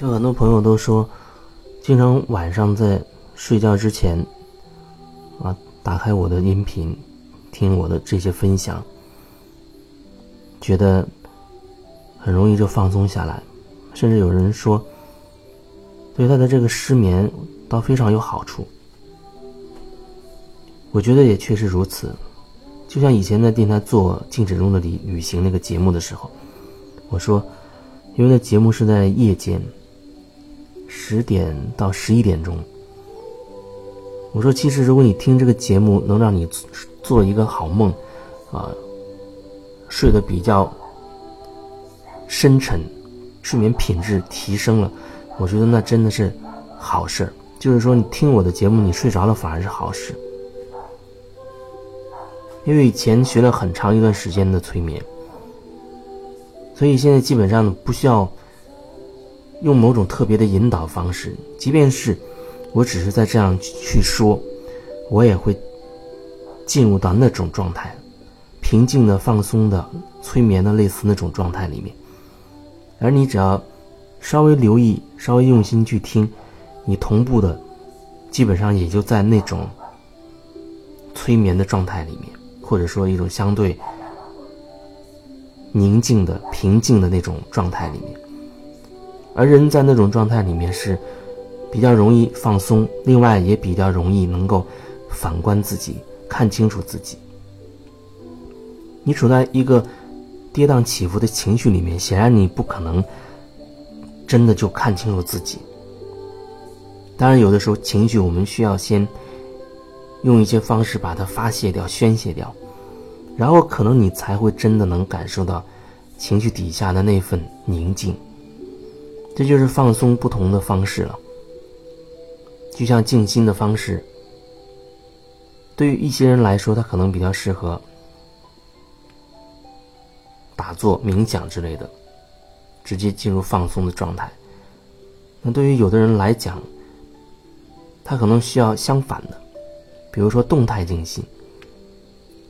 有很多朋友都说，经常晚上在睡觉之前，啊，打开我的音频，听我的这些分享，觉得很容易就放松下来，甚至有人说，对他的这个失眠倒非常有好处。我觉得也确实如此，就像以前在电台做《静止中的旅旅行》那个节目的时候，我说，因为那节目是在夜间。十点到十一点钟，我说，其实如果你听这个节目能让你做一个好梦，啊，睡得比较深沉，睡眠品质提升了，我觉得那真的是好事就是说，你听我的节目，你睡着了反而是好事。因为以前学了很长一段时间的催眠，所以现在基本上不需要。用某种特别的引导方式，即便是我只是在这样去说，我也会进入到那种状态，平静的、放松的、催眠的，类似那种状态里面。而你只要稍微留意、稍微用心去听，你同步的基本上也就在那种催眠的状态里面，或者说一种相对宁静的、平静的那种状态里面。而人在那种状态里面是比较容易放松，另外也比较容易能够反观自己，看清楚自己。你处在一个跌宕起伏的情绪里面，显然你不可能真的就看清楚自己。当然，有的时候情绪我们需要先用一些方式把它发泄掉、宣泄掉，然后可能你才会真的能感受到情绪底下的那份宁静。这就是放松不同的方式了，就像静心的方式，对于一些人来说，他可能比较适合打坐、冥想之类的，直接进入放松的状态。那对于有的人来讲，他可能需要相反的，比如说动态静心，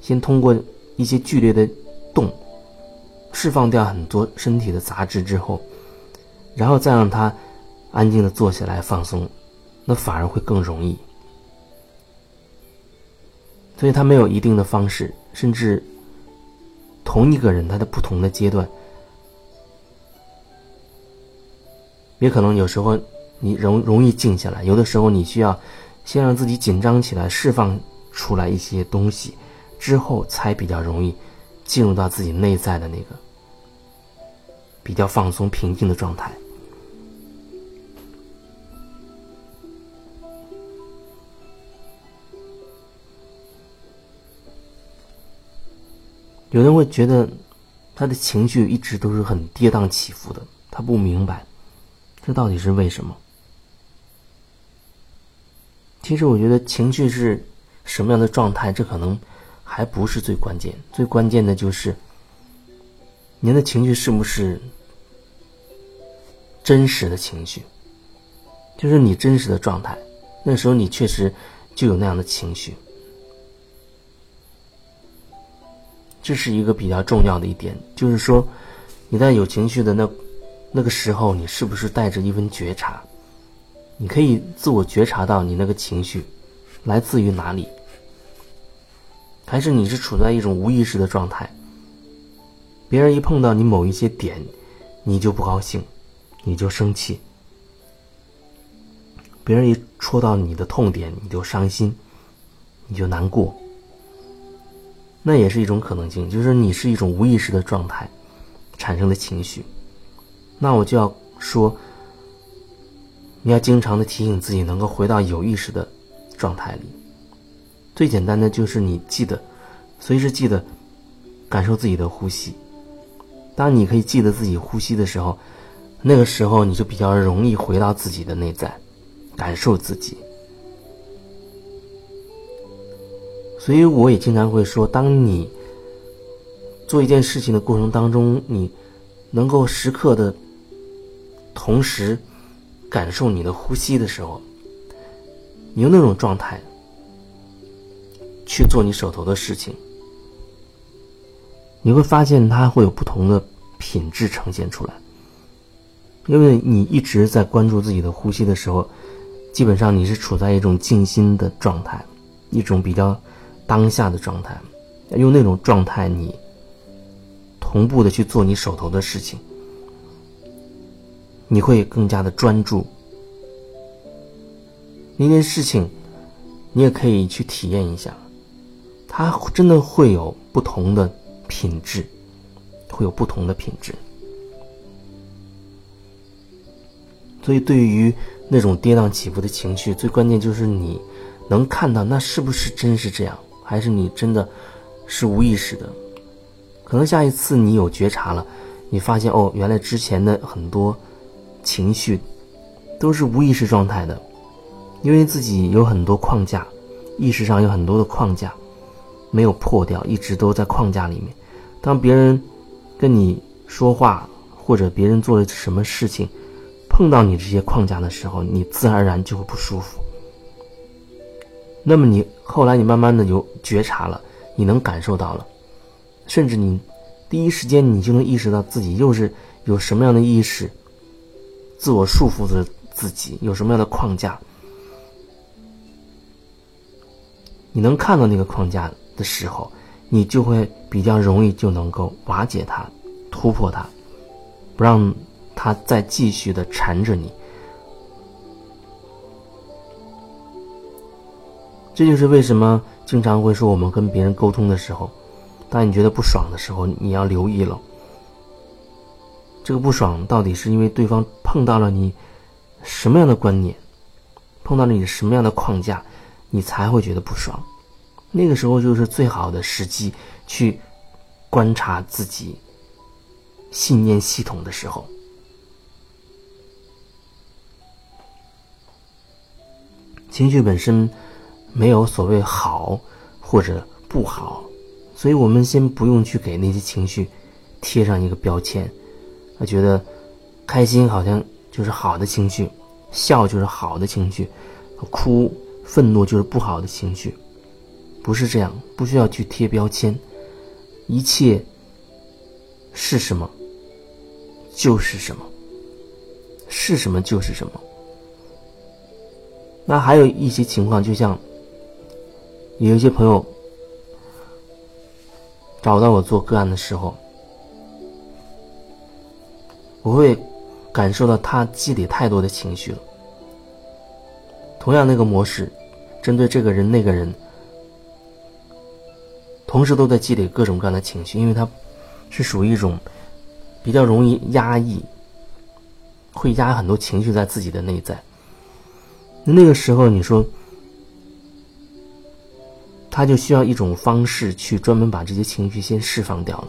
先通过一些剧烈的动，释放掉很多身体的杂质之后。然后再让他安静的坐下来放松，那反而会更容易。所以他没有一定的方式，甚至同一个人他的不同的阶段，也可能有时候你容容易静下来，有的时候你需要先让自己紧张起来，释放出来一些东西，之后才比较容易进入到自己内在的那个比较放松平静的状态。有人会觉得，他的情绪一直都是很跌宕起伏的，他不明白，这到底是为什么？其实我觉得情绪是什么样的状态，这可能还不是最关键，最关键的就是您的情绪是不是真实的情绪，就是你真实的状态，那时候你确实就有那样的情绪。这是一个比较重要的一点，就是说，你在有情绪的那那个时候，你是不是带着一份觉察？你可以自我觉察到你那个情绪来自于哪里，还是你是处在一种无意识的状态？别人一碰到你某一些点，你就不高兴，你就生气；别人一戳到你的痛点，你就伤心，你就难过。那也是一种可能性，就是你是一种无意识的状态产生的情绪。那我就要说，你要经常的提醒自己，能够回到有意识的状态里。最简单的就是你记得，随时记得感受自己的呼吸。当你可以记得自己呼吸的时候，那个时候你就比较容易回到自己的内在，感受自己。所以我也经常会说，当你做一件事情的过程当中，你能够时刻的同时感受你的呼吸的时候，你用那种状态去做你手头的事情，你会发现它会有不同的品质呈现出来。因为你一直在关注自己的呼吸的时候，基本上你是处在一种静心的状态，一种比较当下的状态，用那种状态你同步的去做你手头的事情，你会更加的专注。那件事情，你也可以去体验一下，它真的会有不同的品质，会有不同的品质。所以，对于那种跌宕起伏的情绪，最关键就是你能看到那是不是真是这样，还是你真的是无意识的？可能下一次你有觉察了，你发现哦，原来之前的很多情绪都是无意识状态的，因为自己有很多框架，意识上有很多的框架没有破掉，一直都在框架里面。当别人跟你说话，或者别人做了什么事情，碰到你这些框架的时候，你自然而然就会不舒服。那么你后来你慢慢的就觉察了，你能感受到了，甚至你第一时间你就能意识到自己又是有什么样的意识，自我束缚着自己，有什么样的框架，你能看到那个框架的时候，你就会比较容易就能够瓦解它，突破它，不让。它再继续的缠着你，这就是为什么经常会说我们跟别人沟通的时候，当你觉得不爽的时候，你要留意了。这个不爽到底是因为对方碰到了你什么样的观念，碰到了你什么样的框架，你才会觉得不爽。那个时候就是最好的时机去观察自己信念系统的时候。情绪本身没有所谓好或者不好，所以我们先不用去给那些情绪贴上一个标签，啊，觉得开心好像就是好的情绪，笑就是好的情绪，哭、愤怒就是不好的情绪，不是这样，不需要去贴标签，一切是什么就是什么，是什么就是什么。那还有一些情况，就像有一些朋友找到我做个案的时候，我会感受到他积累太多的情绪了。同样那个模式，针对这个人那个人，同时都在积累各种各样的情绪，因为他是属于一种比较容易压抑，会压很多情绪在自己的内在。那个时候，你说，他就需要一种方式去专门把这些情绪先释放掉了。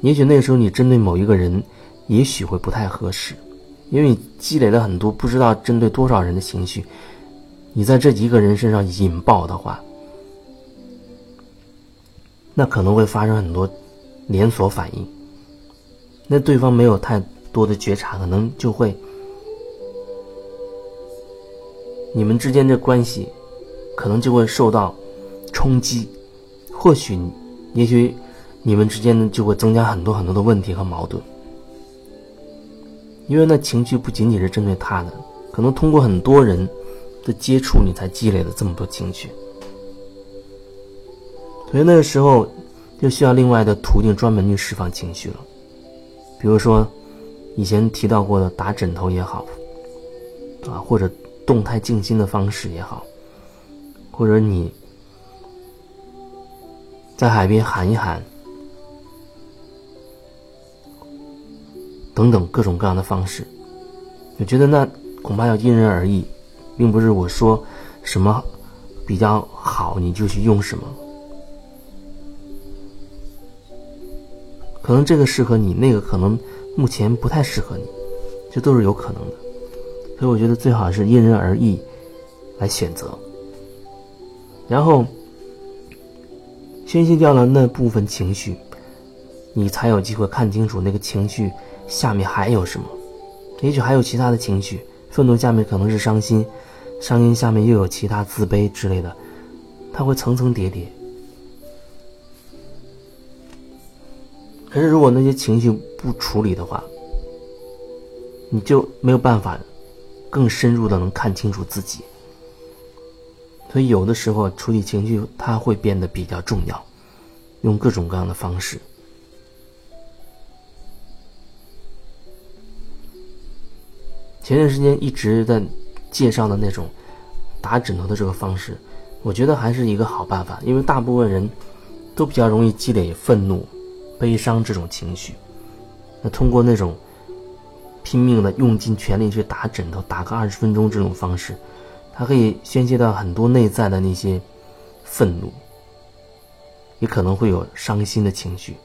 也许那个时候你针对某一个人，也许会不太合适，因为你积累了很多不知道针对多少人的情绪，你在这一个人身上引爆的话，那可能会发生很多连锁反应。那对方没有太多的觉察，可能就会。你们之间的关系，可能就会受到冲击，或许，也许，你们之间呢就会增加很多很多的问题和矛盾，因为那情绪不仅仅是针对他的，可能通过很多人的接触，你才积累了这么多情绪，所以那个时候就需要另外的途径专门去释放情绪了，比如说以前提到过的打枕头也好，啊或者。动态静心的方式也好，或者你在海边喊一喊，等等各种各样的方式，我觉得那恐怕要因人而异，并不是我说什么比较好你就去用什么，可能这个适合你，那个可能目前不太适合你，这都是有可能的。所以我觉得最好是因人而异来选择，然后宣泄掉了那部分情绪，你才有机会看清楚那个情绪下面还有什么，也许还有其他的情绪，愤怒下面可能是伤心，伤心下面又有其他自卑之类的，它会层层叠叠。可是如果那些情绪不处理的话，你就没有办法更深入的能看清楚自己。所以有的时候处理情绪，它会变得比较重要，用各种各样的方式。前段时间一直在介绍的那种打枕头的这个方式，我觉得还是一个好办法，因为大部分人都比较容易积累愤怒、悲伤这种情绪。那通过那种拼命的用尽全力去打枕头，打个二十分钟这种方式。它可以宣泄到很多内在的那些愤怒，也可能会有伤心的情绪，